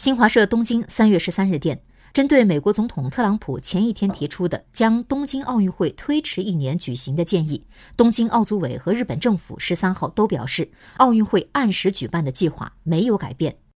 新华社东京三月十三日电针对美国总统特朗普前一天提出的将东京奥运会推迟一年举行的建议东京奥组委和日本政府十三号都表示奥运会按时举办的计划没有改变。